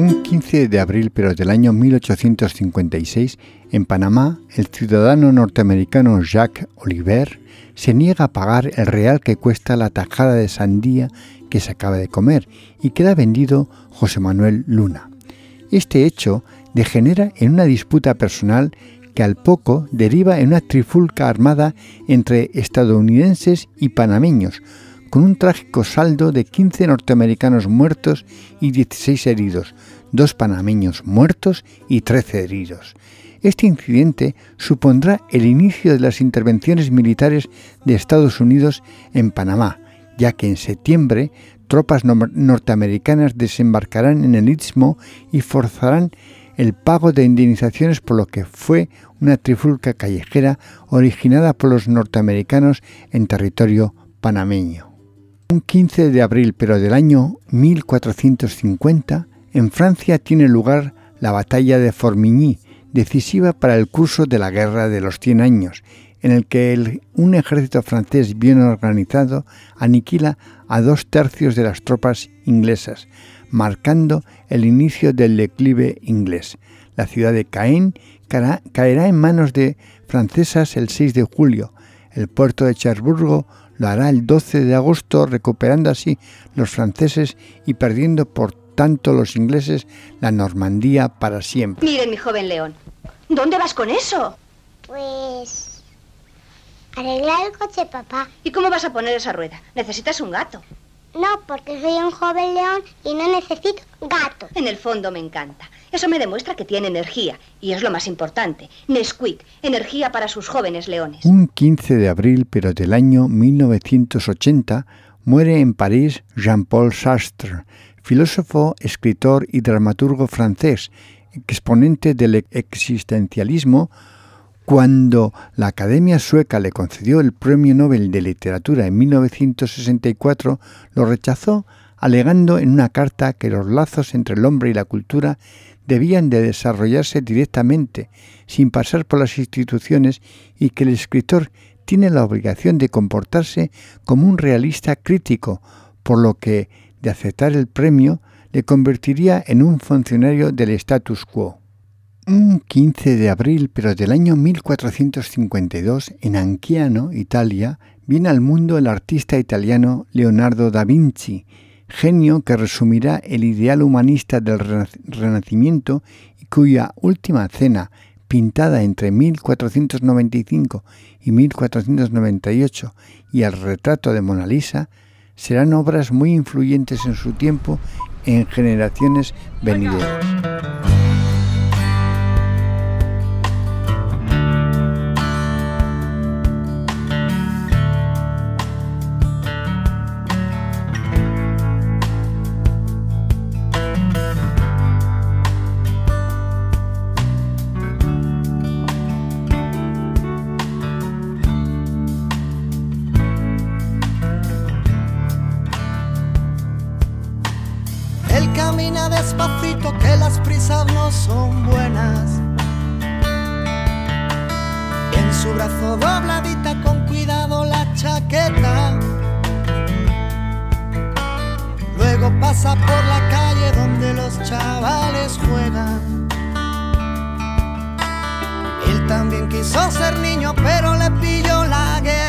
Un 15 de abril, pero del año 1856, en Panamá, el ciudadano norteamericano Jacques Oliver se niega a pagar el real que cuesta la tajada de sandía que se acaba de comer y queda vendido José Manuel Luna. Este hecho degenera en una disputa personal que al poco deriva en una trifulca armada entre estadounidenses y panameños, con un trágico saldo de 15 norteamericanos muertos y 16 heridos, dos panameños muertos y 13 heridos. Este incidente supondrá el inicio de las intervenciones militares de Estados Unidos en Panamá, ya que en septiembre tropas norteamericanas desembarcarán en el Istmo y forzarán el pago de indemnizaciones por lo que fue una trifulca callejera originada por los norteamericanos en territorio panameño. Un 15 de abril, pero del año 1450, en Francia tiene lugar la batalla de Formigny, decisiva para el curso de la Guerra de los Cien Años, en el que un ejército francés bien organizado aniquila a dos tercios de las tropas inglesas, marcando el inicio del declive inglés. La ciudad de Caen caerá en manos de francesas el 6 de julio. El puerto de Cherburgo lo hará el 12 de agosto, recuperando así los franceses y perdiendo por tanto los ingleses la Normandía para siempre. Miren, mi joven león, ¿dónde vas con eso? Pues... arreglar el coche, papá. ¿Y cómo vas a poner esa rueda? Necesitas un gato. No, porque soy un joven león y no necesito gato. En el fondo me encanta. Eso me demuestra que tiene energía. Y es lo más importante. Nesquik, energía para sus jóvenes leones. Un 15 de abril, pero del año 1980, muere en París Jean-Paul Sartre, filósofo, escritor y dramaturgo francés, exponente del existencialismo, cuando la Academia Sueca le concedió el Premio Nobel de Literatura en 1964, lo rechazó alegando en una carta que los lazos entre el hombre y la cultura debían de desarrollarse directamente, sin pasar por las instituciones, y que el escritor tiene la obligación de comportarse como un realista crítico, por lo que, de aceptar el premio, le convertiría en un funcionario del status quo. Un 15 de abril, pero del año 1452, en Anchiano, Italia, viene al mundo el artista italiano Leonardo da Vinci, genio que resumirá el ideal humanista del Renacimiento y cuya última cena, pintada entre 1495 y 1498, y el retrato de Mona Lisa, serán obras muy influyentes en su tiempo en generaciones venideras. despacito que las prisas no son buenas. En su brazo dobladita con cuidado la chaqueta. Luego pasa por la calle donde los chavales juegan. Él también quiso ser niño pero le pilló la guerra.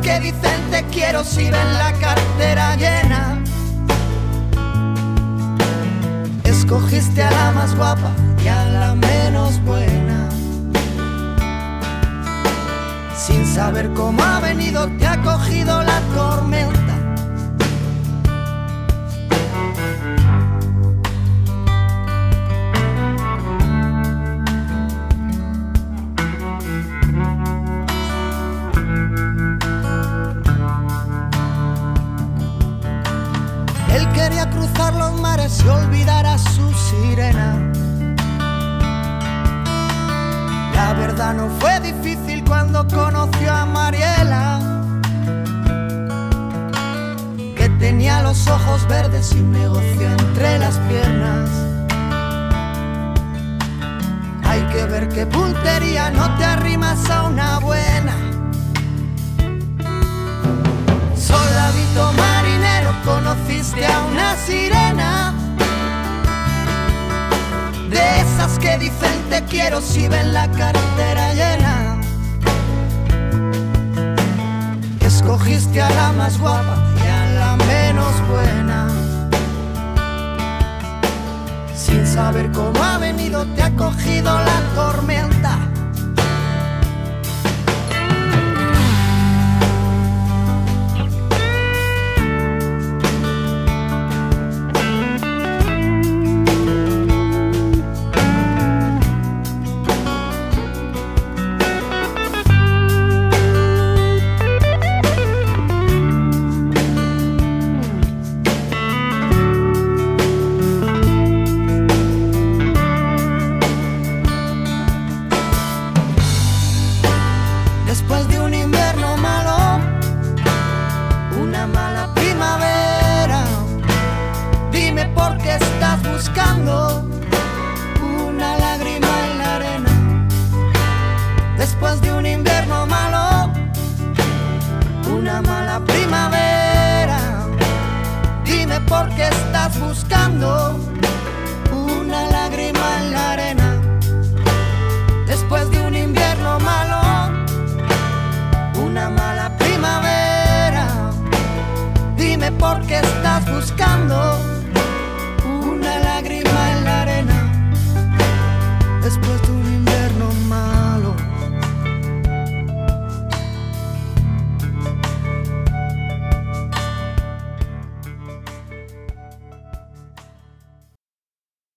Que dicen te quiero si ven la cartera llena. Escogiste a la más guapa y a la menos buena. Sin saber cómo ha venido, te ha cogido la tormenta. Cruzar los mares y olvidar a su sirena. La verdad no fue difícil cuando conoció a Mariela, que tenía los ojos verdes y un negocio entre las piernas. Hay que ver qué puntería no te arrimas a una buena. Solavito marinero, conociste a una sirena. De esas que dicen te quiero si ven la cartera llena. Escogiste a la más guapa y a la menos buena. Sin saber cómo ha venido, te ha cogido la tormenta.